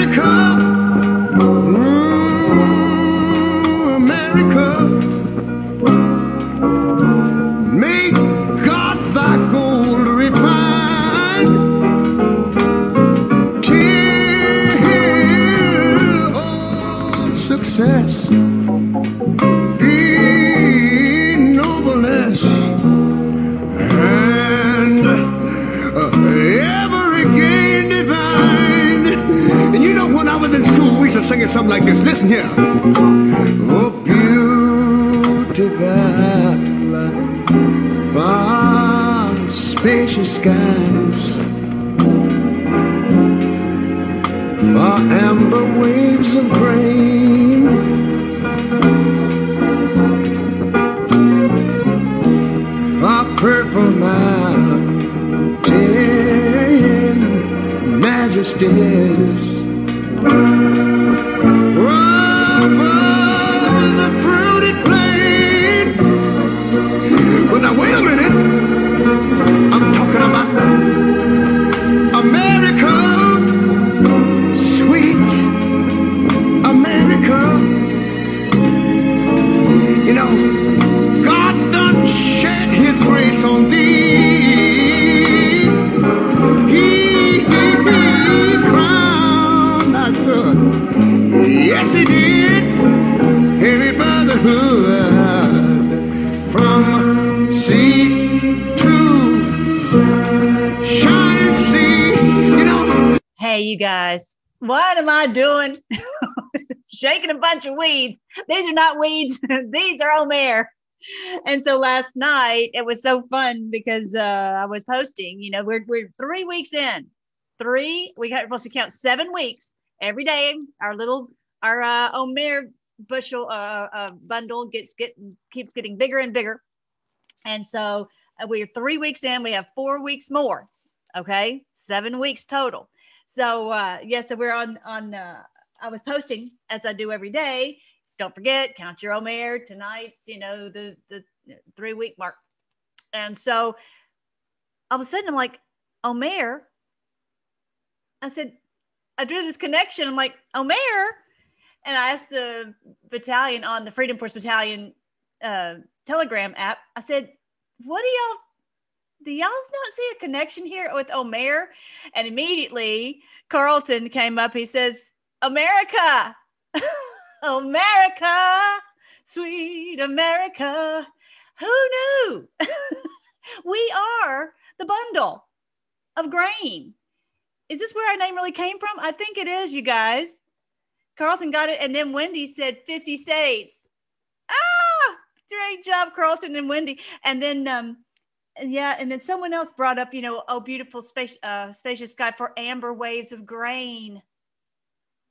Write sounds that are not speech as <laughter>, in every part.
America, mm, to sing something like this. Listen here. Oh, beautiful, far spacious skies, far amber waves of grain. Far purple mountain majesties. I doing? <laughs> Shaking a bunch of weeds. These are not weeds. <laughs> These are Omer. And so last night it was so fun because uh, I was posting. You know, we're we're three weeks in. Three. We got supposed to count seven weeks every day. Our little our uh, Omer bushel uh, uh, bundle gets get keeps getting bigger and bigger. And so uh, we're three weeks in. We have four weeks more. Okay, seven weeks total. So uh, yeah, so we're on on. Uh, I was posting as I do every day. Don't forget, count your Omer tonight's. You know the the three week mark. And so all of a sudden, I'm like, Omer. I said, I drew this connection. I'm like, Omer. And I asked the battalion on the Freedom Force Battalion uh, Telegram app. I said, "What do y'all do? Y'all not see a connection here with Omer?" And immediately Carlton came up. He says, "America, <laughs> America, sweet America." Who knew? <laughs> we are the bundle of grain. Is this where our name really came from? I think it is, you guys. Carlton got it. And then Wendy said 50 states. Ah, great job, Carlton and Wendy. And then, um, yeah, and then someone else brought up, you know, oh, beautiful space, uh, spacious sky for amber waves of grain.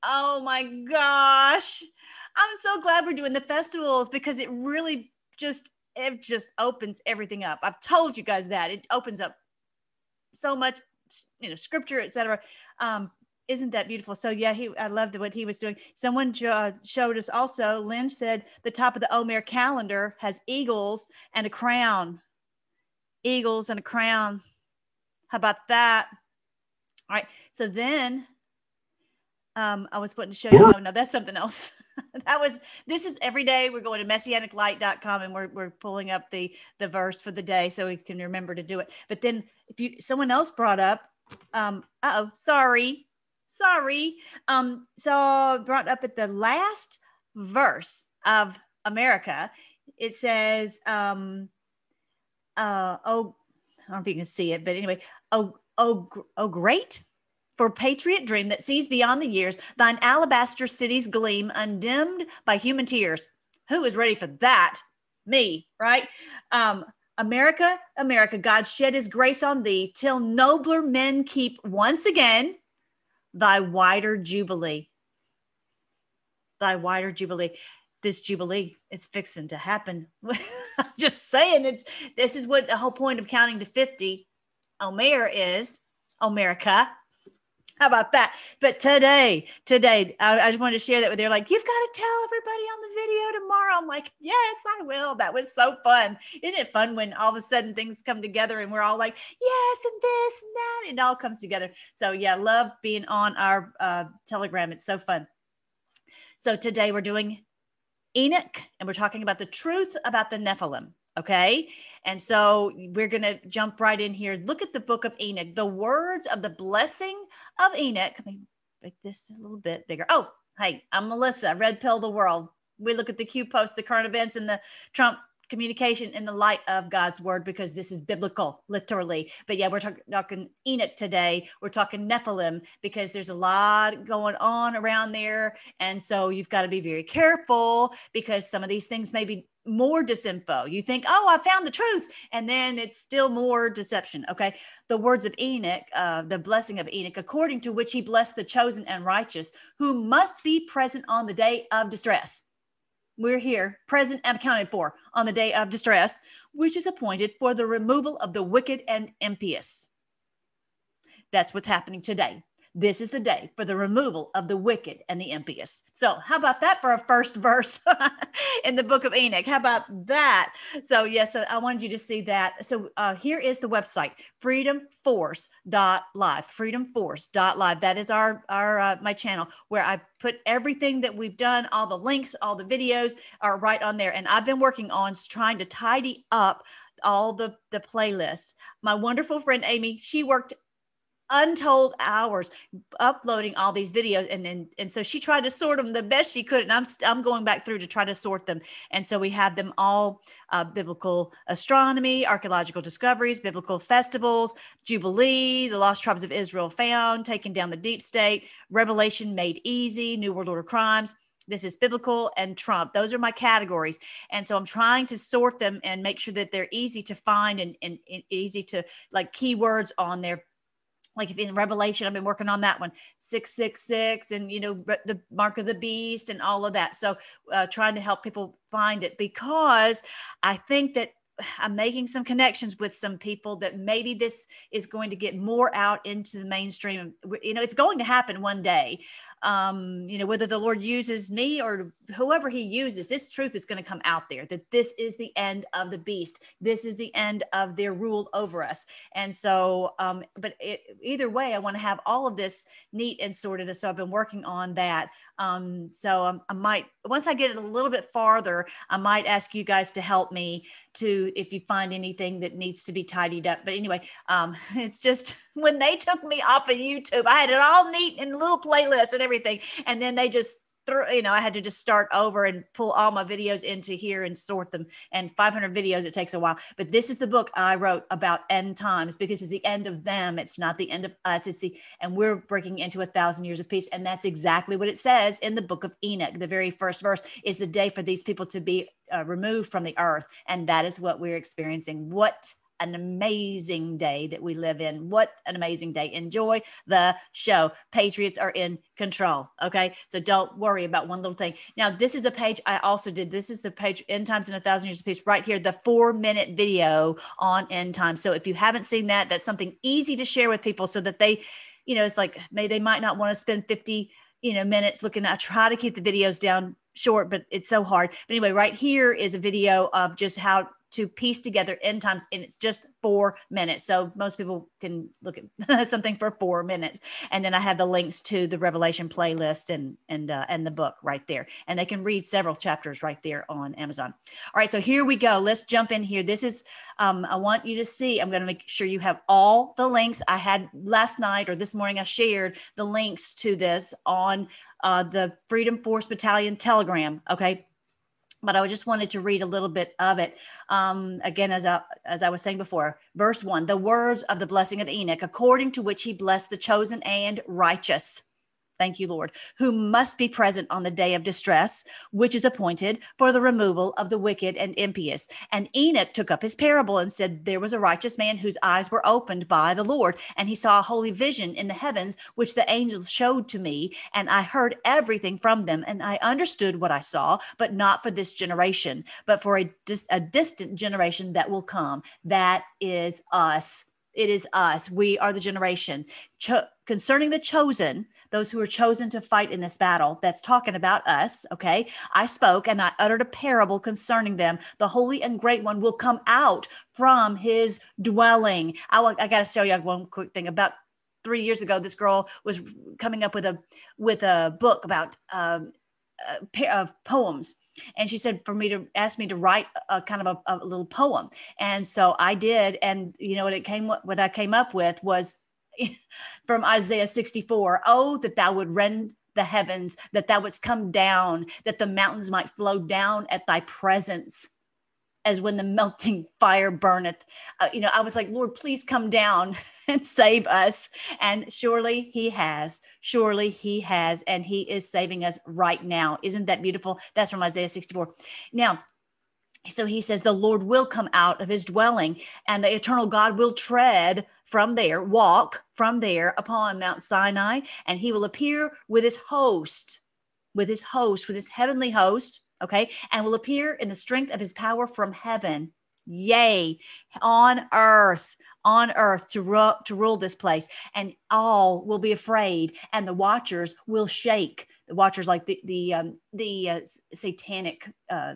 Oh my gosh. I'm so glad we're doing the festivals because it really just, it just opens everything up. I've told you guys that it opens up so much, you know, scripture, etc. Um, isn't that beautiful? So yeah, he I loved what he was doing. Someone jo- showed us also. Lynn said the top of the Omer calendar has eagles and a crown. Eagles and a crown. How about that? All right. So then um, I was putting to show you. Oh, no, that's something else. <laughs> that was this is every day we're going to messianiclight.com and we're, we're pulling up the the verse for the day so we can remember to do it. But then if you someone else brought up um oh sorry sorry. Um, so brought up at the last verse of America, it says, um, uh, oh, I don't know if you can see it, but anyway, oh, oh, oh, great for patriot dream that sees beyond the years, thine alabaster cities gleam, undimmed by human tears. Who is ready for that? Me, right? Um, America, America, God shed his grace on thee till nobler men keep once again thy wider jubilee. Thy wider jubilee. This jubilee, it's fixing to happen. <laughs> I'm just saying, it's this is what the whole point of counting to 50 Omer is, america How about that? But today, today, I, I just wanted to share that with you. Like, you've got to tell everybody on the video tomorrow. I'm like, yes, I will. That was so fun. Isn't it fun when all of a sudden things come together and we're all like, yes, and this and that, and it all comes together. So yeah, love being on our uh, Telegram. It's so fun. So today we're doing Enoch, and we're talking about the truth about the Nephilim. Okay. And so we're going to jump right in here. Look at the book of Enoch, the words of the blessing of Enoch. Let me make this a little bit bigger. Oh, hey, I'm Melissa, Red Pill the World. We look at the Q post, the current events, and the Trump communication in the light of God's word because this is biblical, literally. But yeah, we're talk- talking Enoch today. We're talking Nephilim because there's a lot going on around there. And so you've got to be very careful because some of these things may be more disinfo. You think, oh, I found the truth. And then it's still more deception. Okay. The words of Enoch, uh, the blessing of Enoch, according to which he blessed the chosen and righteous who must be present on the day of distress we're here, present and accounted for on the day of distress, which is appointed for the removal of the wicked and impious. That's what's happening today. This is the day for the removal of the wicked and the impious. So, how about that for a first <laughs> verse in the book of Enoch? How about that? So, yes, yeah, so I wanted you to see that. So, uh, here is the website freedomforce.live. Freedomforce.live. That is our, our uh, my channel where I put everything that we've done, all the links, all the videos are right on there. And I've been working on trying to tidy up all the the playlists. My wonderful friend Amy, she worked untold hours uploading all these videos and and, and so she tried to sort them the best she could and i'm i'm going back through to try to sort them and so we have them all uh, biblical astronomy archaeological discoveries biblical festivals jubilee the lost tribes of israel found taking down the deep state revelation made easy new world order crimes this is biblical and Trump. Those are my categories. And so I'm trying to sort them and make sure that they're easy to find and, and, and easy to like keywords on there like in revelation i've been working on that one. 666 and you know the mark of the beast and all of that. So uh, trying to help people find it because i think that i'm making some connections with some people that maybe this is going to get more out into the mainstream. You know it's going to happen one day um, you know, whether the Lord uses me or whoever he uses, this truth is going to come out there that this is the end of the beast. This is the end of their rule over us. And so, um, but it, either way, I want to have all of this neat and sorted. And so I've been working on that. Um, so um, I might, once I get it a little bit farther, I might ask you guys to help me to, if you find anything that needs to be tidied up. But anyway, um, <laughs> it's just <laughs> when they took me off of YouTube, I had it all neat in little playlists and everything. And then they just through, you know, I had to just start over and pull all my videos into here and sort them. And 500 videos, it takes a while. But this is the book I wrote about end times because it's the end of them. It's not the end of us. It's the, and we're breaking into a thousand years of peace. And that's exactly what it says in the book of Enoch. The very first verse is the day for these people to be uh, removed from the earth. And that is what we're experiencing. What an amazing day that we live in. What an amazing day. Enjoy the show. Patriots are in control. Okay. So don't worry about one little thing. Now, this is a page I also did. This is the page End Times in a Thousand Years Peace right here, the four minute video on End Times. So if you haven't seen that, that's something easy to share with people so that they, you know, it's like maybe they might not want to spend 50, you know, minutes looking. I try to keep the videos down short, but it's so hard. But anyway, right here is a video of just how to piece together end times and it's just four minutes. So most people can look at <laughs> something for four minutes. And then i have the links to the revelation playlist and and uh, and the book right there. And they can read several chapters right there on amazon. All right so here we go. Let's jump in here. This is um, i want you to see i'm going to make sure you have all the links. I had last night or this morning i shared the links to this on uh, the freedom force battalion telegram okay but I just wanted to read a little bit of it. Um, again, as I, as I was saying before, verse one, the words of the blessing of Enoch, according to which he blessed the chosen and righteous. Thank you, Lord, who must be present on the day of distress, which is appointed for the removal of the wicked and impious. And Enoch took up his parable and said, There was a righteous man whose eyes were opened by the Lord, and he saw a holy vision in the heavens, which the angels showed to me. And I heard everything from them, and I understood what I saw, but not for this generation, but for a, a distant generation that will come. That is us it is us. We are the generation. Cho- concerning the chosen, those who are chosen to fight in this battle, that's talking about us. Okay. I spoke and I uttered a parable concerning them. The holy and great one will come out from his dwelling. I, I got to tell you one quick thing about three years ago this girl was coming up with a with a book about um, of poems and she said for me to ask me to write a kind of a, a, little poem and so i did and you know what it came what i came up with was <laughs> from isaiah 64 oh that thou would rend the heavens that thou wouldst come down that the mountains might flow down at thy presence as when the melting <laughs> fire burneth. Uh, you know, I was like, Lord, please come down <laughs> and save us. And surely He has. Surely He has. And He is saving us right now. Isn't that beautiful? That's from Isaiah 64. Now, so he says, the Lord will come out of his dwelling, and the eternal God will tread from there, walk from there upon Mount Sinai, and he will appear with his host, with his host, with his heavenly host okay, and will appear in the strength of his power from heaven. Yea, on earth, on earth to, ru- to rule this place, and all will be afraid, and the watchers will shake. The watchers, like the the um, the uh, satanic, uh,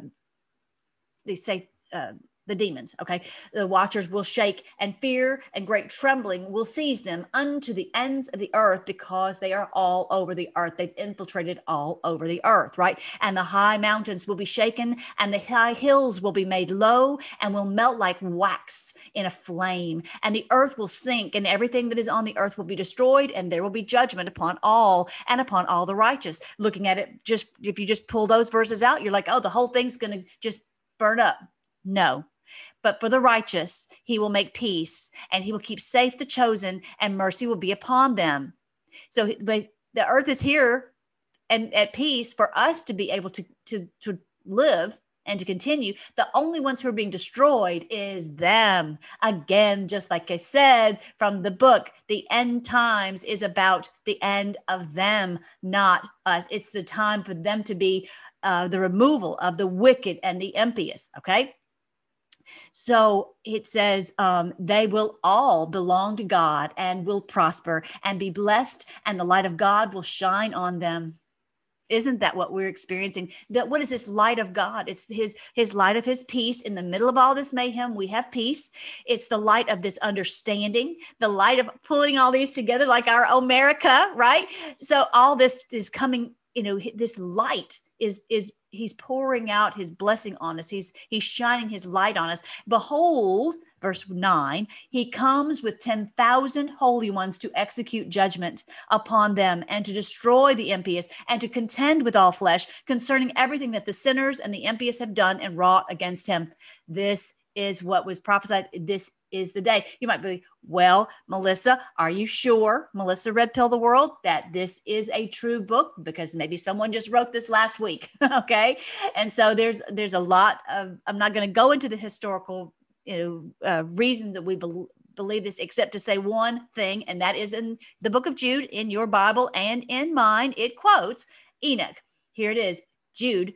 the say uh, the demons. Okay. The watchers will shake, and fear and great trembling will seize them unto the ends of the earth because they are all over the earth. They've infiltrated all over the earth, right? And the high mountains will be shaken, and the high hills will be made low and will melt like wax in a flame. And the earth will sink, and everything that is on the earth will be destroyed, and there will be judgment upon all and upon all the righteous. Looking at it, just if you just pull those verses out, you're like, oh, the whole thing's going to just burn up. No, but for the righteous, he will make peace and he will keep safe the chosen, and mercy will be upon them. So the earth is here and at peace for us to be able to, to, to live and to continue. The only ones who are being destroyed is them. Again, just like I said from the book, the end times is about the end of them, not us. It's the time for them to be uh, the removal of the wicked and the impious. Okay. So it says um, they will all belong to God and will prosper and be blessed, and the light of God will shine on them. Isn't that what we're experiencing? That what is this light of God? It's his his light of his peace in the middle of all this mayhem. We have peace. It's the light of this understanding, the light of pulling all these together, like our America, right? So all this is coming. You know, this light is is he's pouring out his blessing on us. He's he's shining his light on us. Behold verse 9 he comes with 10,000 holy ones to execute judgment upon them and to destroy the impious and to contend with all flesh concerning everything that the sinners and the impious have done and wrought against him. This is what was prophesied this is the day. You might be, well, Melissa, are you sure, Melissa Red Pill the World, that this is a true book? Because maybe someone just wrote this last week. <laughs> okay. And so there's there's a lot of I'm not going to go into the historical you know uh, reason that we be- believe this except to say one thing, and that is in the book of Jude in your Bible and in mine, it quotes Enoch. Here it is, Jude,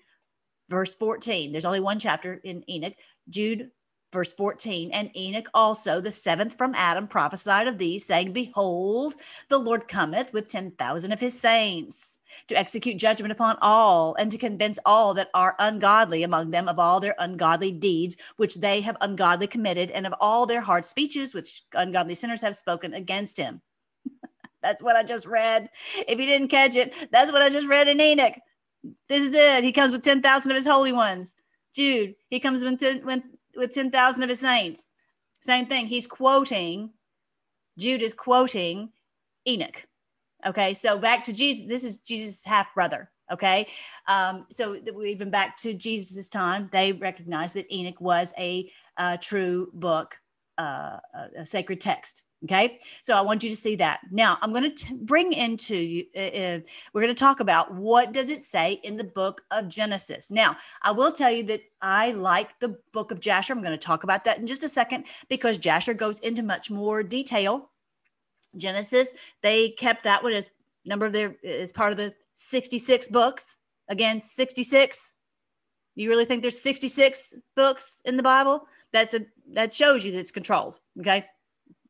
verse 14. There's only one chapter in Enoch. Jude Verse 14, and Enoch also, the seventh from Adam, prophesied of these, saying, Behold, the Lord cometh with 10,000 of his saints to execute judgment upon all and to convince all that are ungodly among them of all their ungodly deeds, which they have ungodly committed, and of all their hard speeches, which ungodly sinners have spoken against him. <laughs> that's what I just read. If you didn't catch it, that's what I just read in Enoch. This is it. He comes with 10,000 of his holy ones. Jude, he comes with, 10, with with 10,000 of his saints. Same thing. He's quoting, Jude is quoting Enoch. Okay. So back to Jesus. This is Jesus' half brother. Okay. Um, so even back to Jesus' time, they recognized that Enoch was a, a true book, uh, a sacred text. Okay. So I want you to see that. Now I'm going to bring into you, uh, uh, we're going to talk about what does it say in the book of Genesis. Now I will tell you that I like the book of Jasher. I'm going to talk about that in just a second because Jasher goes into much more detail. Genesis, they kept that one as number of their, as part of the 66 books. Again, 66. You really think there's 66 books in the Bible? That's a, that shows you that it's controlled. Okay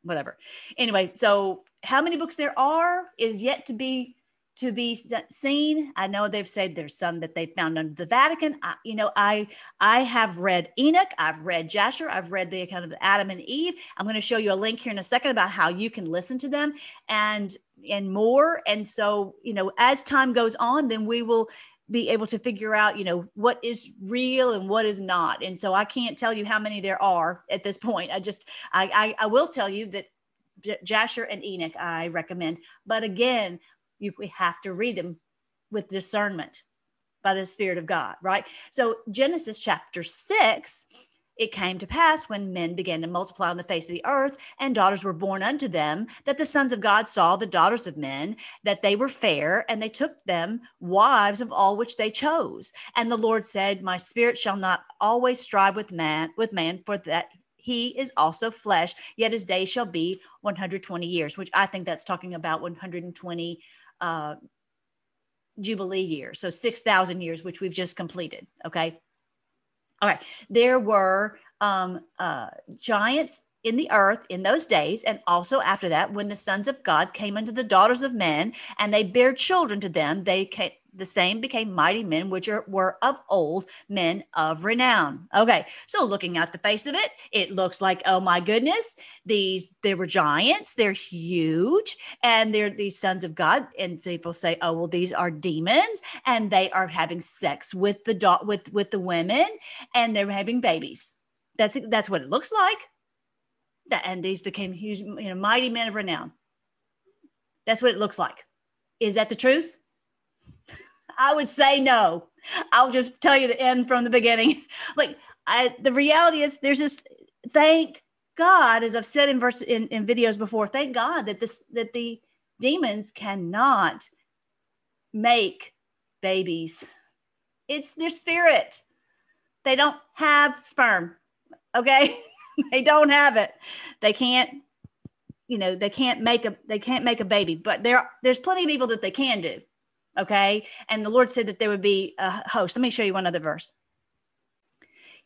whatever. Anyway, so how many books there are is yet to be to be seen. I know they've said there's some that they found under the Vatican. I, you know, I I have read Enoch, I've read Jasher, I've read the account of Adam and Eve. I'm going to show you a link here in a second about how you can listen to them and and more. And so, you know, as time goes on, then we will be able to figure out, you know, what is real and what is not. And so I can't tell you how many there are at this <laughs> point. I just I I, I will tell you that Jasher and Enoch I recommend. But again, you, we have to read them with discernment by the Spirit of God, right? So, Genesis chapter six, it came to pass when men began to multiply on the face of the earth, and daughters were born unto them, that the sons of God saw the daughters of men, that they were fair, and they took them wives of all which they chose. And the Lord said, My spirit shall not always strive with man, with man, for that he is also flesh, yet his day shall be 120 years, which I think that's talking about 120 uh, Jubilee years. So 6,000 years, which we've just completed. Okay. All right. There were um, uh, giants in the earth in those days, and also after that, when the sons of God came unto the daughters of men, and they bare children to them, they came, the same became mighty men, which are, were of old men of renown. Okay, so looking at the face of it, it looks like, oh my goodness, these they were giants, they're huge, and they're these sons of God. And people say, oh well, these are demons, and they are having sex with the do- with with the women, and they're having babies. That's that's what it looks like. that And these became huge, you know, mighty men of renown. That's what it looks like. Is that the truth? I would say no. I'll just tell you the end from the beginning. <laughs> like I, the reality is there's this thank God, as I've said in verse in, in videos before, thank God that this that the demons cannot make babies. It's their spirit. They don't have sperm. Okay. <laughs> they don't have it. They can't, you know, they can't make a they can't make a baby, but there there's plenty of evil that they can do. Okay. And the Lord said that there would be a host. Let me show you one other verse.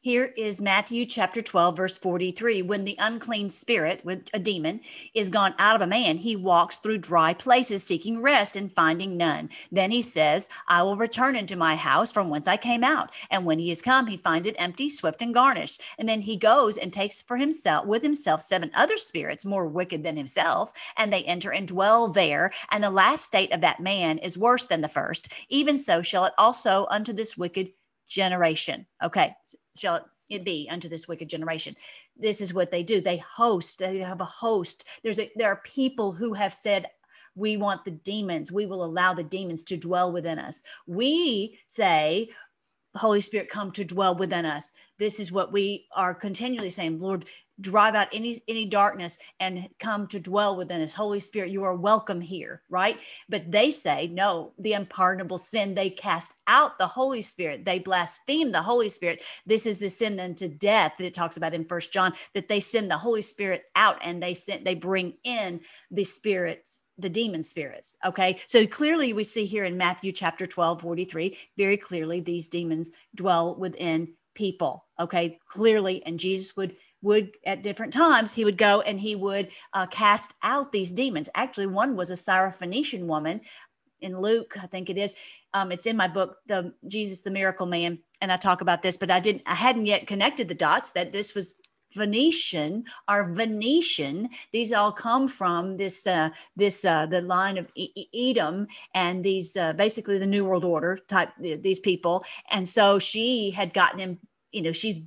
Here is Matthew chapter 12, verse 43. When the unclean spirit, with a demon, is gone out of a man, he walks through dry places seeking rest and finding none. Then he says, I will return into my house from whence I came out. And when he is come, he finds it empty, swept, and garnished. And then he goes and takes for himself with himself seven other spirits more wicked than himself, and they enter and dwell there. And the last state of that man is worse than the first. Even so shall it also unto this wicked generation. Okay, shall it be unto this wicked generation. This is what they do. They host, they have a host. There's a, there are people who have said, we want the demons. We will allow the demons to dwell within us. We say, Holy Spirit, come to dwell within us. This is what we are continually saying, Lord, drive out any any darkness and come to dwell within us holy spirit you are welcome here right but they say no the unpardonable sin they cast out the holy spirit they blaspheme the holy spirit this is the sin unto death that it talks about in first john that they send the holy spirit out and they send they bring in the spirits the demon spirits. Okay. So clearly, we see here in Matthew chapter 12, 43, very clearly, these demons dwell within people. Okay. Clearly, and Jesus would would at different times he would go and he would uh, cast out these demons actually one was a syrophoenician woman in luke i think it is um, it's in my book the jesus the miracle man and i talk about this but i didn't i hadn't yet connected the dots that this was Venetian or Venetian. These all come from this uh, this uh, the line of Edom and these uh, basically the New World Order type these people. And so she had gotten him. You know, she's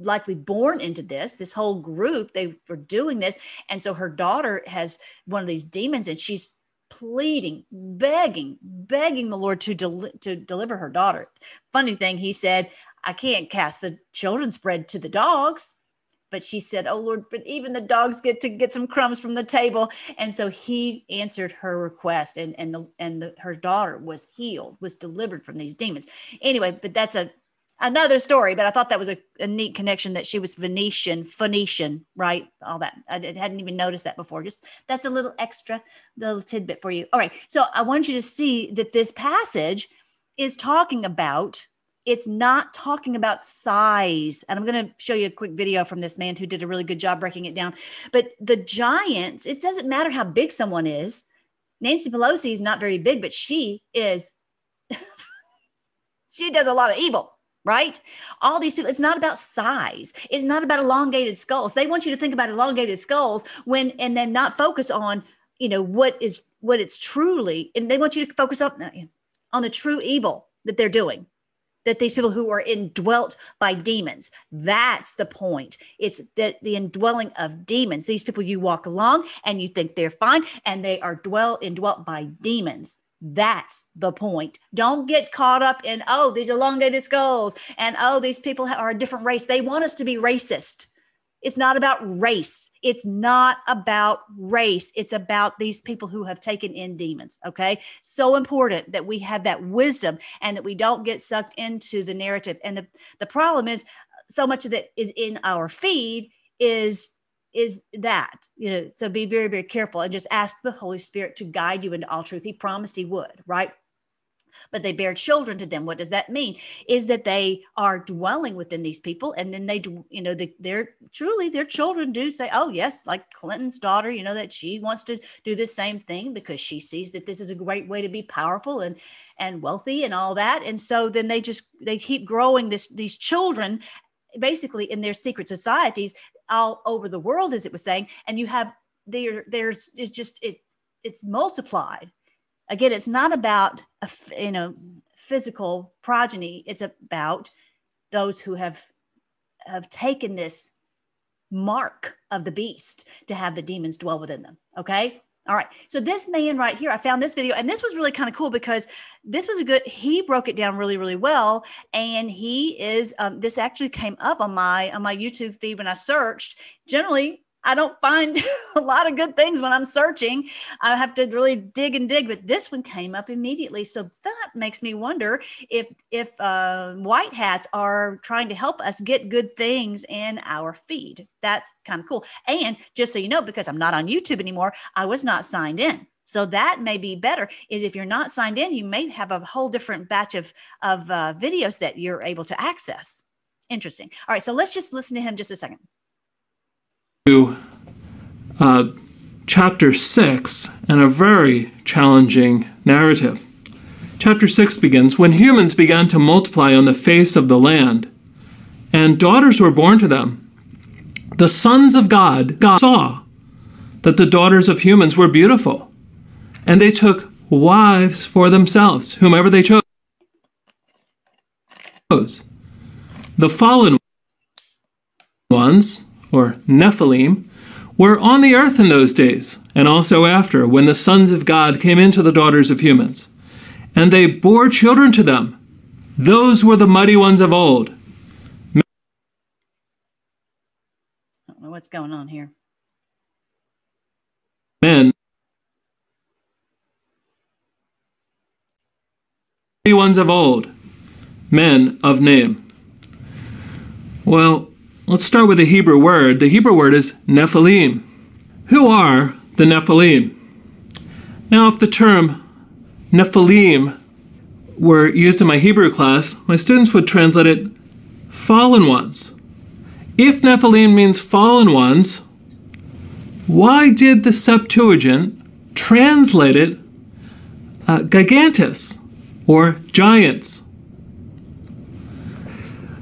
likely born into this this whole group they were doing this. And so her daughter has one of these demons and she's pleading begging begging the lord to del- to deliver her daughter. Funny thing he said i can't cast the children's bread to the dogs. But she said oh lord but even the dogs get to get some crumbs from the table. And so he answered her request and and the and the, her daughter was healed was delivered from these demons. Anyway but that's a another story, but I thought that was a, a, neat connection that she was Venetian, Phoenician, right? All that. I hadn't even noticed that before. Just that's a little extra little tidbit for you. All right. So I want you to see that this passage is talking about it's not talking about size. And I'm going to show you a quick video from this man who did a really good job breaking it down. But the giants, it doesn't matter how big someone is. Nancy Pelosi is not very big, but she is, <laughs> she does a lot of evil right? All these people, it's not about size. It's not about elongated skulls. They want you to think about elongated skulls when, and then not focus on, you know, what is, what it's truly, and they want you to focus on, on the true evil that they're doing that these people who are indwelt by demons that's the point it's that the indwelling of demons these people you walk along and you think they're fine and they are dwell indwelt by demons that's the point. Don't get caught up in, oh, these elongated skulls and oh, these people are a different race. They want us to be racist. It's not about race. It's not about race. It's about these people who have taken in demons. Okay. So important that we have that wisdom and that we don't get sucked into the narrative. And the, the problem is, uh, so much of that is in our feed is is that you know so be very very careful and just ask the holy spirit to guide you into all truth. He promised he would right? But they bear children to them. What does that mean? Is that they are dwelling within these people and then they you know they, they're truly their children do say oh yes like clinton's daughter you know that she wants to do the same thing because she sees that this is a great way to be powerful and and wealthy and all that. And so then they just they keep growing this these children basically in their secret societies all over the world as it was saying and you have there there's it's just it it's multiplied. Again it's not about a you know physical progeny. It's about those who have have taken this mark of the beast to have the demons dwell within them okay all right so this man right here i found this video and this was really kind of cool because this was a good he broke it down really really well and he is um, this actually came up on my on my youtube feed when i searched. Generally I don't find <laughs> a lot of good things when I'm searching. I have to really dig and dig, but this one came up immediately. So that makes me wonder if if uh, white hats are trying to help us get good things in our feed. That's kind of cool. And just so you know, because I'm not on YouTube anymore, I was not signed in. So that may be better. Is if you're not signed in, you may have a whole different batch of of uh, videos that you're able to access. Interesting. All right, so let's just listen to him just a second uh, chapter 6 and a very challenging narrative. Chapter 6 begins When humans began to multiply on the face of the land, and daughters were born to them, the sons of God, God saw that the daughters of humans were beautiful, and they took wives for themselves, whomever they chose. The fallen ones, or Nephilim, were on the earth in those days, and also after, when the sons of God came into the daughters of humans. And they bore children to them. Those were the mighty ones of old. I don't know what's going on here. Men. Mighty ones of old. Men of name. Well, Let's start with the Hebrew word. The Hebrew word is Nephilim. Who are the Nephilim? Now, if the term Nephilim were used in my Hebrew class, my students would translate it fallen ones. If Nephilim means fallen ones, why did the Septuagint translate it uh, gigantes or giants?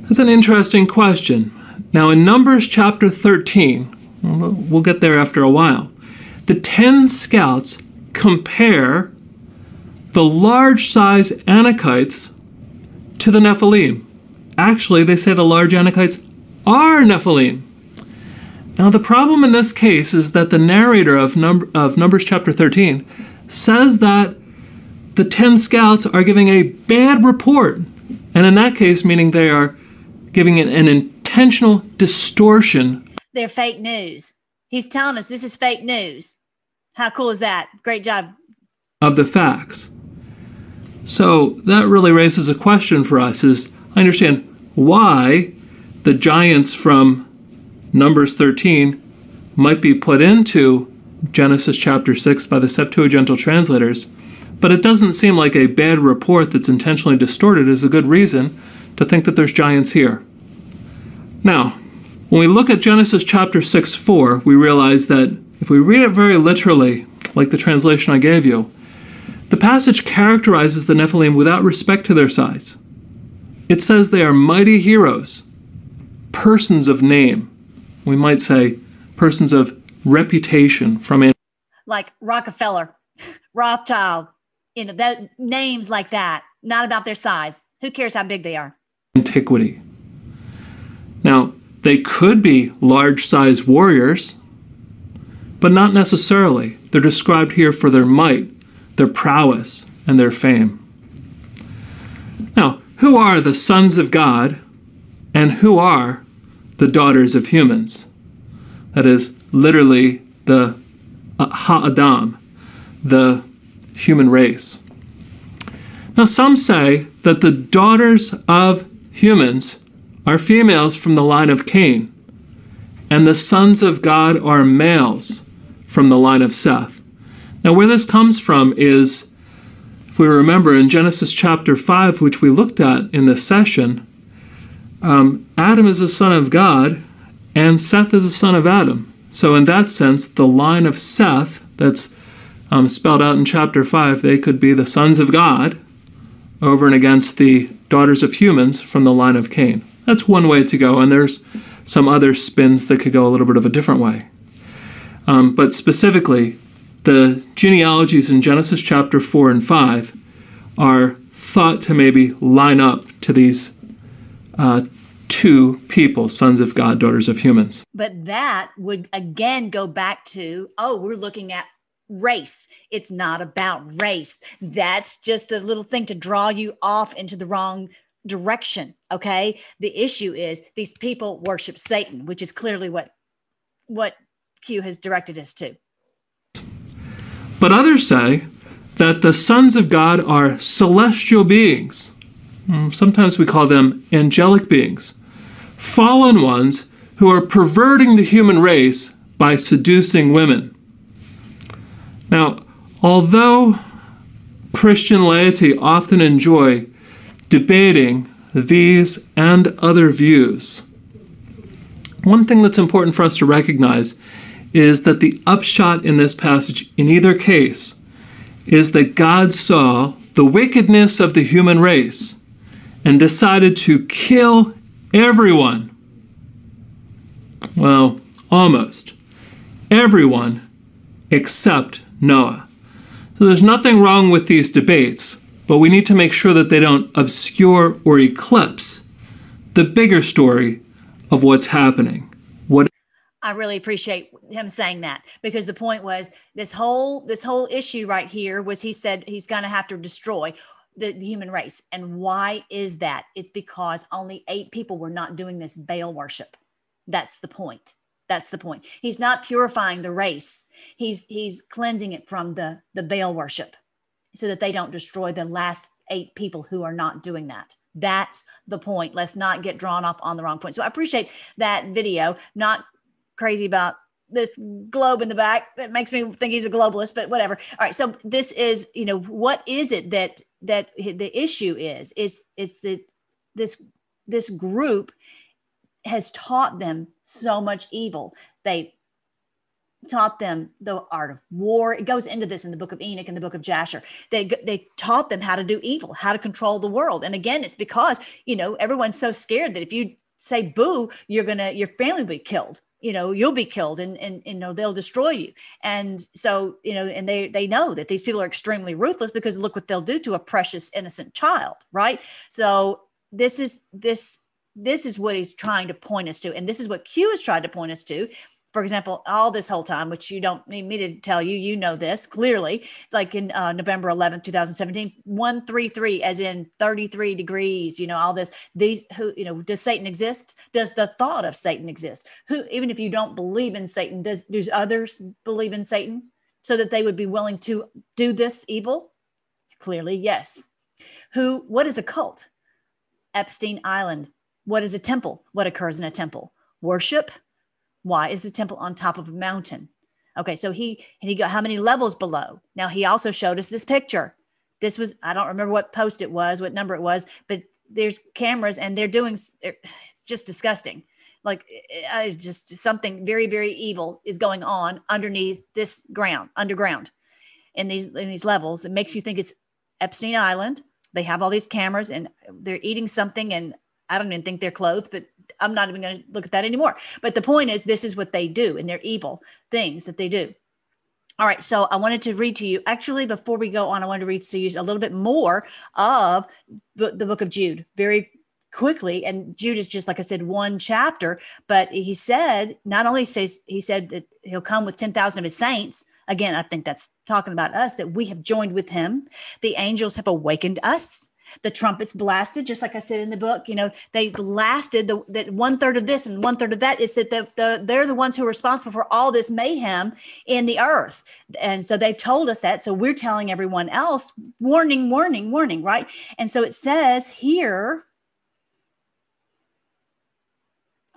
That's an interesting question. Now, in Numbers chapter 13, we'll get there after a while, the 10 scouts compare the large size Anakites to the Nephilim. Actually, they say the large Anakites are Nephilim. Now, the problem in this case is that the narrator of, Num- of Numbers chapter 13 says that the 10 scouts are giving a bad report. And in that case, meaning they are giving an, an intentional distortion. They're fake news. He's telling us this is fake news. How cool is that? Great job. Of the facts. So that really raises a question for us is I understand why the giants from Numbers 13 might be put into Genesis chapter 6 by the Septuagintal translators, but it doesn't seem like a bad report that's intentionally distorted is a good reason to think that there's giants here. Now, when we look at Genesis chapter 6 4, we realize that if we read it very literally, like the translation I gave you, the passage characterizes the Nephilim without respect to their size. It says they are mighty heroes, persons of name. We might say persons of reputation from an like Rockefeller, <laughs> Rothschild, you know, that names like that, not about their size. Who cares how big they are? antiquity. Now, they could be large sized warriors, but not necessarily. They're described here for their might, their prowess, and their fame. Now, who are the sons of God and who are the daughters of humans? That is literally the uh, Ha-Adam, the human race. Now, some say that the daughters of humans are females from the line of Cain, and the sons of God are males from the line of Seth. Now, where this comes from is, if we remember in Genesis chapter 5, which we looked at in this session, um, Adam is a son of God and Seth is a son of Adam. So, in that sense, the line of Seth that's um, spelled out in chapter 5, they could be the sons of God over and against the daughters of humans from the line of Cain. That's one way to go, and there's some other spins that could go a little bit of a different way. Um, but specifically, the genealogies in Genesis chapter 4 and 5 are thought to maybe line up to these uh, two people, sons of God, daughters of humans. But that would again go back to oh, we're looking at race. It's not about race. That's just a little thing to draw you off into the wrong direction. Okay. The issue is these people worship Satan, which is clearly what what Q has directed us to. But others say that the sons of God are celestial beings. Hmm, sometimes we call them angelic beings, fallen ones who are perverting the human race by seducing women. Now, although Christian laity often enjoy debating these and other views, one thing that's important for us to recognize is that the upshot in this passage, in either case, is that God saw the wickedness of the human race and decided to kill everyone. Well, almost everyone except Noah. So there's nothing wrong with these debates, but we need to make sure that they don't obscure or eclipse the bigger story of what's happening. What I really appreciate him saying that because the point was this whole this whole issue right here was he said he's going to have to destroy the, the human race. And why is that? It's because only eight people were not doing this Baal worship. That's the point. That's the point. He's not purifying the race. He's he's cleansing it from the the Baal worship so that they don't destroy the last eight people who are not doing that. That's the point. Let's not get drawn up on the wrong point. So I appreciate that video. Not crazy about this globe in the back that makes me think he's a globalist but whatever all right so this is you know what is it that that the issue is it's it's that this this group has taught them so much evil. They taught them the art of war. It goes into this in the book of Enoch and the book of Jasher. They they taught them how to do evil, how to control the world. And again, it's because, you know, everyone's so scared that if you say boo, you're going to your family will be killed. You know, you'll be killed and, and you know they'll destroy you. And so, you know, and they they know that these people are extremely ruthless because look what they'll do to a precious innocent child, right? So this is this this is what he's trying to point us to. And this is what Q has tried to point us to. For example, all this whole time, which you don't need me to tell you, you know this clearly, like in uh, November 11th, 2017, 133, as in 33 degrees, you know, all this. These who, you know, does Satan exist? Does the thought of Satan exist? Who, even if you don't believe in Satan, does do others believe in Satan so that they would be willing to do this evil? Clearly, yes. Who, what is a cult? Epstein Island, what is a temple? What occurs in a temple? Worship. Why is the temple on top of a mountain? Okay, so he and he got how many levels below? Now he also showed us this picture. This was I don't remember what post it was, what number it was, but there's cameras and they're doing it's just disgusting like I just something very very evil is going on underneath this ground underground in these in these levels it makes you think it's epstein island they have all these cameras and they're eating something and i don't even think they're clothed but i'm not even going to look at that anymore but the point is this is what they do and they're evil things that they do all right, so I wanted to read to you. Actually, before we go on, I wanted to read to you a little bit more of the, book of Jude, very quickly. And Jude is just like I said, one chapter. But he said, not only says he said that he'll come with ten thousand of his saints. Again, I think that's talking about us that we have joined with him. The angels have awakened us the trumpets blasted, just like I said in the book. You know, they blasted the that one third of this and one third of that. It's that the, the they're the ones who are responsible for all this mayhem in the earth, and so they told us that. So we're telling everyone else, warning, warning, warning, right? And so it says here.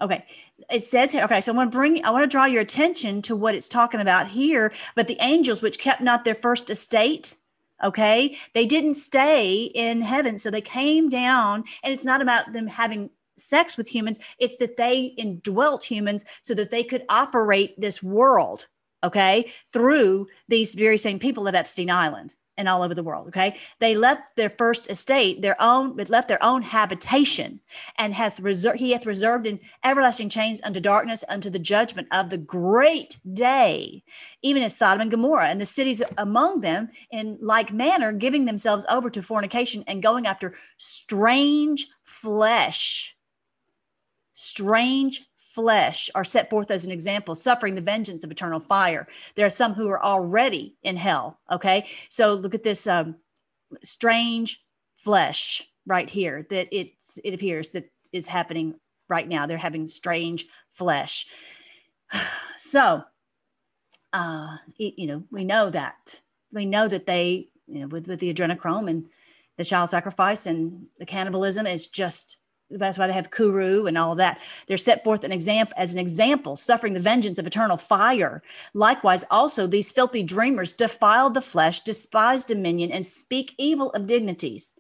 Okay, it says here. Okay, so I want to bring, I want to draw your attention to what it's talking about here. But the angels, which kept not their first estate, Okay. They didn't stay in heaven. So they came down, and it's not about them having sex with humans, it's that they indwelt humans so that they could operate this world. Okay. Through these very same people at Epstein Island and all over the world. Okay. They left their first estate, their own, but left their own habitation and hath reserved, he hath reserved in everlasting chains unto darkness, unto the judgment of the great day, even as Sodom and Gomorrah and the cities among them in like manner, giving themselves over to fornication and going after strange flesh. Strange flesh are set forth as an example, suffering the vengeance of eternal fire. There are some who are already in hell. Okay. So look at this um, strange flesh right here that it's, it appears that is happening right now. They're having strange flesh. <sighs> So, uh, it, you know, we know that. We know that they, you know, with, with the adrenochrome and the child sacrifice and the cannibalism, is just that's why they have kuru and all that. They're set forth an example as an example, suffering the vengeance of eternal fire. Likewise, also these filthy dreamers defile the flesh, despise dominion, and speak evil of dignities.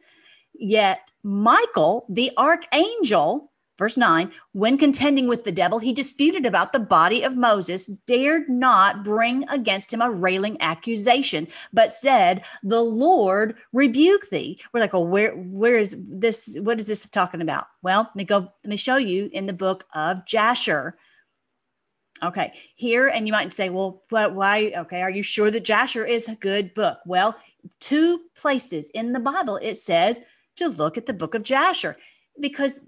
Yet Michael, the archangel, Verse 9, when contending with the devil, he disputed about the body of Moses, dared not bring against him a railing accusation, but said, The Lord rebuke thee. We're like, oh, where, where is this? What is this talking about? Well, let me go, let me show you in the book of Jasher. Okay, here, and you might say, well, but why? Okay, are you sure that Jasher is a good book? Well, two places in the Bible it says to look at the book of Jasher because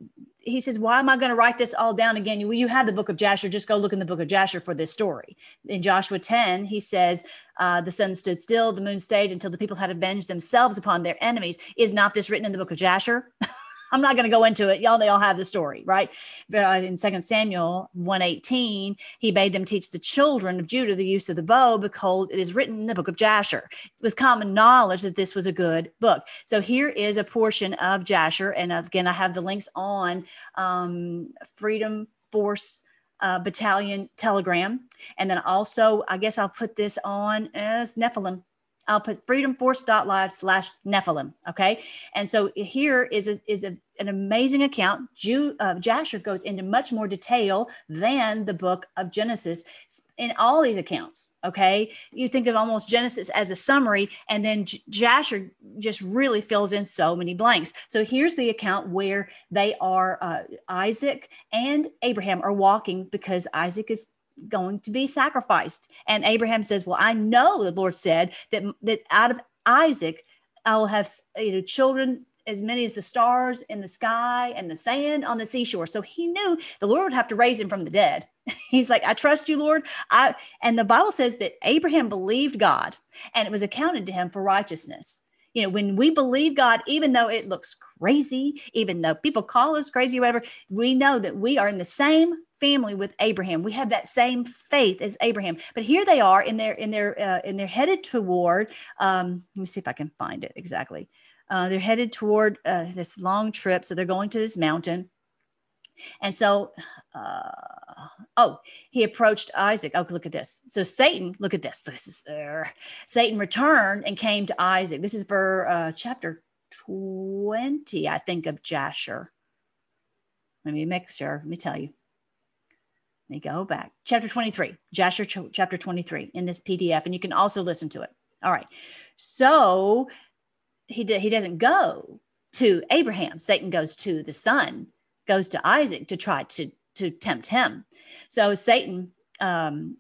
he says, Why am I going to write this all down again? Well, you have the book of Jasher. Just go look in the book of Jasher for this story. In Joshua 10, he says, uh, The sun stood still, the moon stayed until the people had avenged themselves upon their enemies. Is not this written in the book of Jasher? <laughs> I'm not going to go into it. Y'all, they all have the story, right? But in Second Samuel 118, he bade them teach the children of Judah the use of the bow, because it is written in the book of Jasher. It was common knowledge that this was a good book. So here is a portion of Jasher. And again, I have the links on um, Freedom Force uh, Battalion Telegram. And then also, I guess I'll put this on as Nephilim I'll put freedomforce.live slash Nephilim. Okay. And so here is, a, is a, an amazing account. Jew, uh, Jasher goes into much more detail than the book of Genesis in all these accounts. Okay. You think of almost Genesis as a summary, and then J- Jasher just really fills in so many blanks. So here's the account where they are, uh, Isaac and Abraham are walking because Isaac is going to be sacrificed. And Abraham says, Well, I know the Lord said that, that out of Isaac, I will have you know children as many as the stars in the sky and the sand on the seashore. So he knew the Lord would have to raise him from the dead. <laughs> He's like, I trust you, Lord. I and the Bible says that Abraham believed God and it was accounted to him for righteousness. You know, when we believe God, even though it looks crazy, even though people call us crazy, whatever, we know that we are in the same family with Abraham. We have that same faith as Abraham. But here they are in their in their uh, in their headed toward. Um, let me see if I can find it exactly. Uh, they're headed toward uh, this long trip, so they're going to this mountain. And so, uh, oh, he approached Isaac. Oh, look at this. So Satan, look at this. <laughs> This is uh, Satan returned and came to Isaac. This is for uh, chapter 20, I think, of Jasher. Let me make sure. Let me tell you. Let me go back. Chapter 23, Jasher ch- chapter 23 in this PDF, and you can also listen to it. All right. So he, he doesn't go to Abraham. Satan goes to the son, goes to Isaac to try to, to tempt him. So Satan um,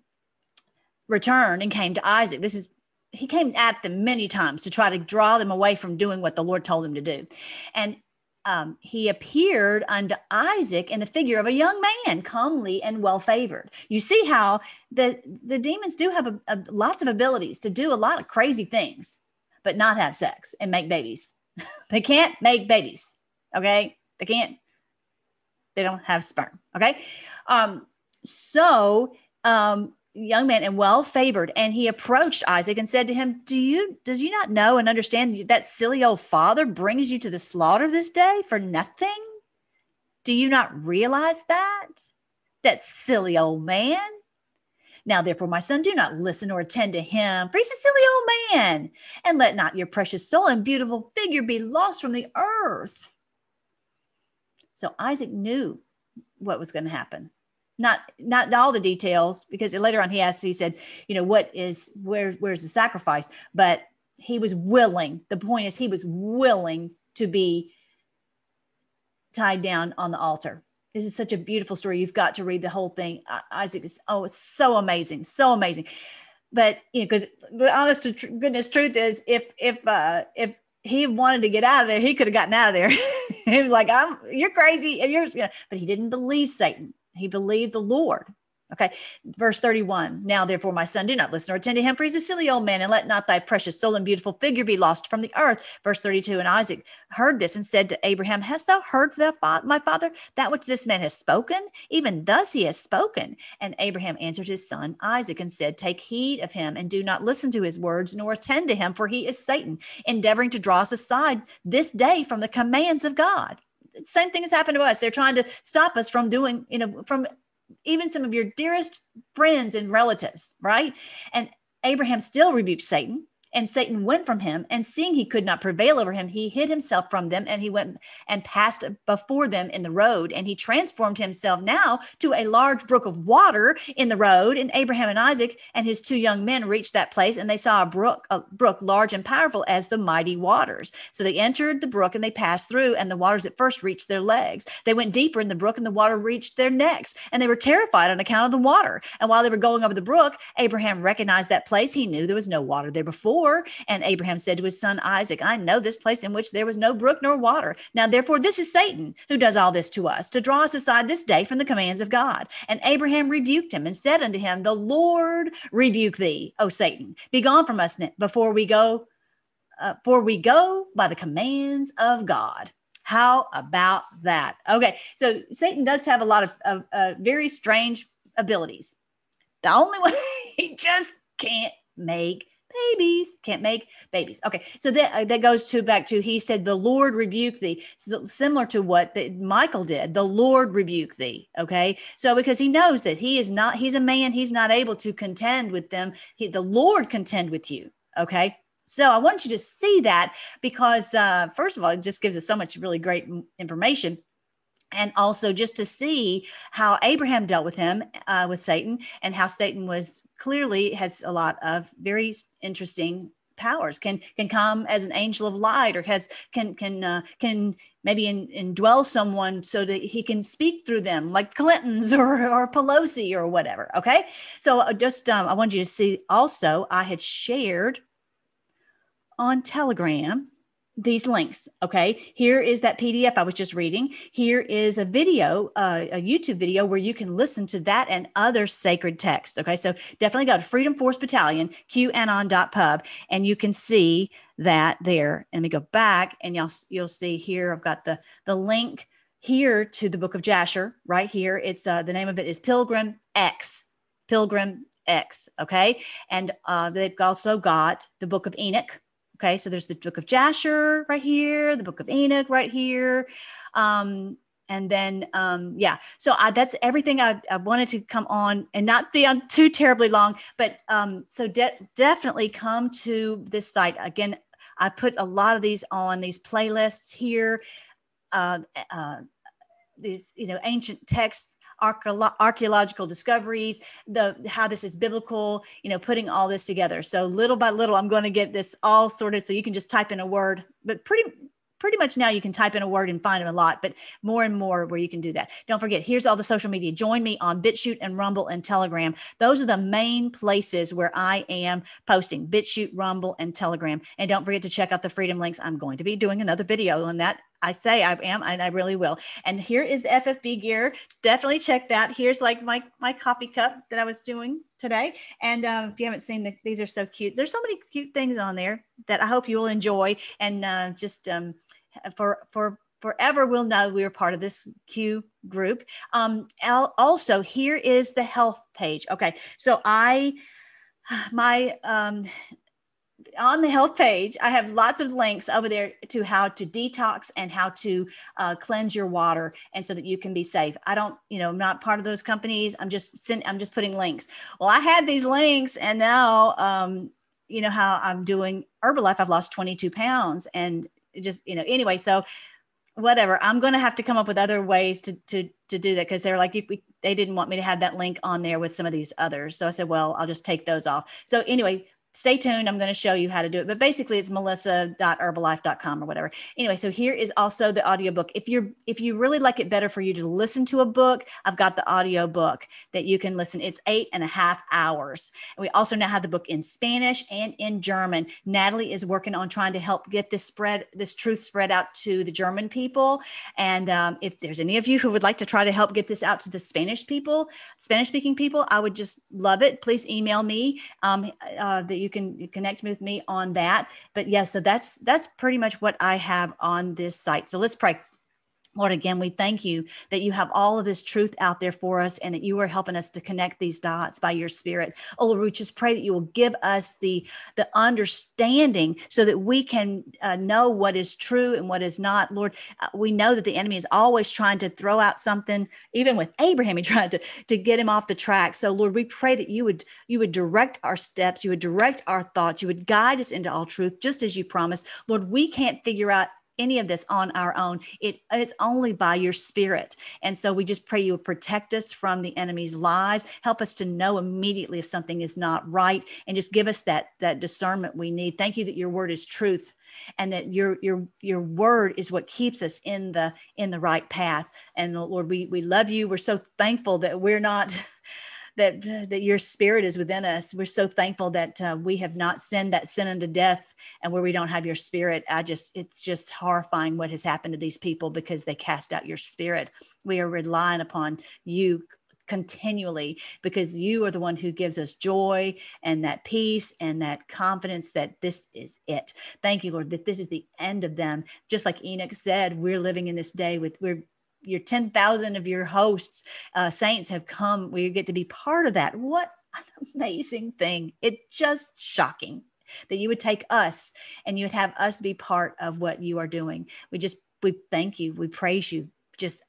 returned and came to Isaac. This is he came at them many times to try to draw them away from doing what the Lord told them to do. And um, he appeared unto Isaac in the figure of a young man, comely and well favored. You see how the the demons do have a, a, lots of abilities to do a lot of crazy things, but not have sex and make babies. <laughs> they can't make babies. Okay, they can't. They don't have sperm. Okay, um, so um, young man and well favored and he approached isaac and said to him do you does you not know and understand that silly old father brings you to the slaughter this day for nothing do you not realize that that silly old man now therefore my son do not listen or attend to him. For he's a silly old man. And let not your precious soul and beautiful figure be lost from the earth. So isaac knew what was going to happen. Not not all the details because later on he asked he said you know what is where where's the sacrifice? But he was willing the point is he was willing to be tied down on the altar this is such a beautiful story. You've got to read the whole thing. Isaac is oh it's so amazing so amazing. But you know because the honest to tr- goodness truth is if if uh if he wanted to get out of there he could have gotten out of there. <laughs> He was like i'm you're crazy and you're you know, but he didn't believe satan. He believed the Lord. Okay. Verse 31. Now, therefore, my son, do not listen or attend to him, for he's a silly old man, and let not thy precious soul and beautiful figure be lost from the earth. Verse 32. And Isaac heard this and said to Abraham, Hast thou heard my father, that which this man has spoken? Even thus he has spoken. And Abraham answered his son Isaac and said, Take heed of him, and do not listen to his words, nor attend to him, for he is Satan, endeavoring to draw us aside this day from the commands of God same thing has happened to us. They're trying to stop us from doing, you know, from even some of your dearest friends and relatives, right? And Abraham still rebuked Satan and Satan went from him, and seeing he could not prevail over him, he hid himself from them, and he went and passed before them in the road. And he transformed himself now to a large brook of water in the road. And Abraham and Isaac and his two young men reached that place, and they saw a brook, a brook large and powerful as the mighty waters. So they entered the brook and they passed through, and the waters at first reached their legs. They went deeper in the brook, and the water reached their necks, and they were terrified on account of the water. And while they were going over the brook, Abraham recognized that place. He knew there was no water there before and Abraham said to his son Isaac, I know this place in which there was no brook nor water. Now, therefore, this is Satan who does all this to us, to draw us aside this day from the commands of God. And Abraham rebuked him and said unto him, The Lord rebuke thee, O Satan. Be gone from us before we go, uh, for we go by the commands of God. How about that? Okay, so Satan does have a lot of, of uh, very strange abilities. The only <laughs> one he just can't make babies can't make babies. Okay so that uh, that goes to back to he said the lord rebuke thee. So similar to what the, michael did the lord rebuke thee okay? So because he knows that he is not he's a man he's not able to contend with them he, the lord contend with you okay? So I want you to see that because, uh, first of all, it just gives us so much really great information and also just to see how Abraham dealt with him, uh, with Satan, and how Satan was clearly has a lot of very interesting powers. Can can come as an angel of light, or has can can uh, can maybe in, indwell someone so that he can speak through them, like Clinton's <laughs> or or Pelosi or whatever. Okay, so uh, just um, I wanted you to see. Also, I had shared on Telegram these links. Okay. Here is that PDF I was just reading. Here is a video, uh, a YouTube video where you can listen to that and other sacred text. Okay. So definitely go to Freedom Force Battalion, qanon.pub, and you can see that there. And let me go back and y'all, you'll see here, I've got the, the link here to the book of Jasher right here. It's uh, the name of it is Pilgrim X, Pilgrim X. Okay. And uh, they've also got the book of Enoch Okay, so there's the book of Jasher right here, the book of Enoch right here. Um, and then, um, yeah, so I, that's everything I, I, wanted to come on and not be on too terribly long, but um, so de- definitely come to this site. Again, I put a lot of these on these playlists here. Uh, uh, these you know ancient texts archaeological discoveries the how this is biblical you know putting all this together so little by little i'm going to get this all sorted so you can just type in a word but pretty pretty much now you can type in a word and find them a lot, but more and more where you can do that. Don't forget, here's all the social media. Join me on BitChute and Rumble and Telegram. Those are the main places where I am posting BitChute, Rumble, and Telegram. And don't forget to check out the Freedom Links. I'm going to be doing another video on that I say I am, and I really will. And here is the FFB gear. Definitely check that. Here's like my my coffee cup that I was doing today. And um, if you haven't seen the, these are so cute. There's so many cute things on there that I hope you will enjoy. And uh, just um, for for forever we'll know we are part of this Q group. Um, also, here is the health page. Okay, so I <sighs> my um on the health page, I have lots of links over there to how to detox and how to uh, cleanse your water, and so that you can be safe. I don't, you know, I'm not part of those companies. I'm just send, I'm just putting links. Well, I had these links, and now, um, you know how I'm doing Herbalife. I've lost 22 pounds, and just you know, anyway. So whatever i'm going to have to come up with other ways to to to do that because they're like they didn't want me to have that link on there with some of these others so i said well i'll just take those off so anyway stay tuned. I'm going to show you how to do it. But basically it's melissa.herbalife.com or whatever. Anyway, so here is also the audiobook. If you're if you really like it better for you to listen to a book, I've got the audio book that you can listen. It's eight and a half hours. And we also now have the book in Spanish and in German. Natalie is working on trying to help get this spread, this truth spread out to the German people. And um, if there's any of you who would like to try to help get this out to the Spanish people, Spanish speaking people, I would just love it. Please email me. Um, uh, the you can connect with me on that. But yeah, so that's that's pretty much what I have on this site. So let's pray. Lord, again, we thank you that you have all of this truth out there for us and that you are helping us to connect these dots by your spirit. Oh, Lord, we just pray that you will give us the, the understanding so that we can uh, know what is true and what is not. Lord, uh, we know that the enemy is always trying to throw out something, even with Abraham, he <laughs> tried to, to get him off the track. So, Lord, we pray that you would, you would direct our steps, you would direct our thoughts, you would guide us into all truth, just as you promised. Lord, we can't figure out any of this on our own. It is only by your spirit. And so we just pray you would protect us from the enemy's lies, help us to know immediately if something is not right, and just give us that that discernment we need. Thank you that your word is truth and that your your your word is what keeps us in the in the right path. And Lord, we we love you. We're so thankful that we're not that that your spirit is within us. We're so thankful that uh, we have not sinned that sin unto death, and where we don't have your spirit. I just it's just horrifying what has happened to these people because they cast out your spirit. We are relying upon you continually because you are the one who gives us joy and that peace and that confidence that this is it. Thank you, Lord, that this is the end of them. Just like Enoch said, we're living in this day with we're your 10,000 of your hosts, uh, saints have come. We get to be part of that. What an <laughs> amazing thing. It's just shocking that you would take us and you would have us be part of what you are doing. We just, we thank you. We praise you. Just,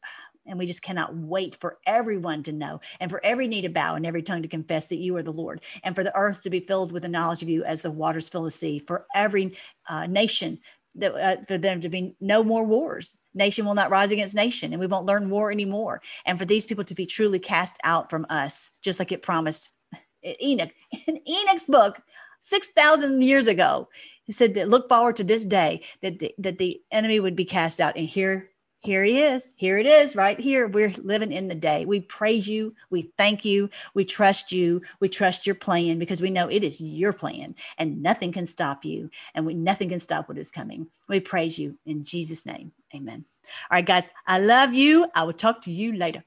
and we just cannot wait for everyone to know and for every knee to bow and every tongue to confess that you are the Lord and for the earth to be filled with the knowledge of you as the waters fill the sea, for every uh, nation that, uh, for them to be no more wars. Nation will not rise against nation, and we won't learn war anymore. And for these people to be truly cast out from us, just like it promised Enoch <laughs> in Enoch's book, six thousand years ago, he said that look forward to this day that the, that the enemy would be cast out. And here here he is. Here it is, right here. We're living in the day. We praise you. We thank you. We trust you. We trust your plan because we know it is your plan and nothing can stop you. And we, nothing can stop what is coming. We praise you in Jesus' name. Amen. All right, guys, I love you. I will talk to you later.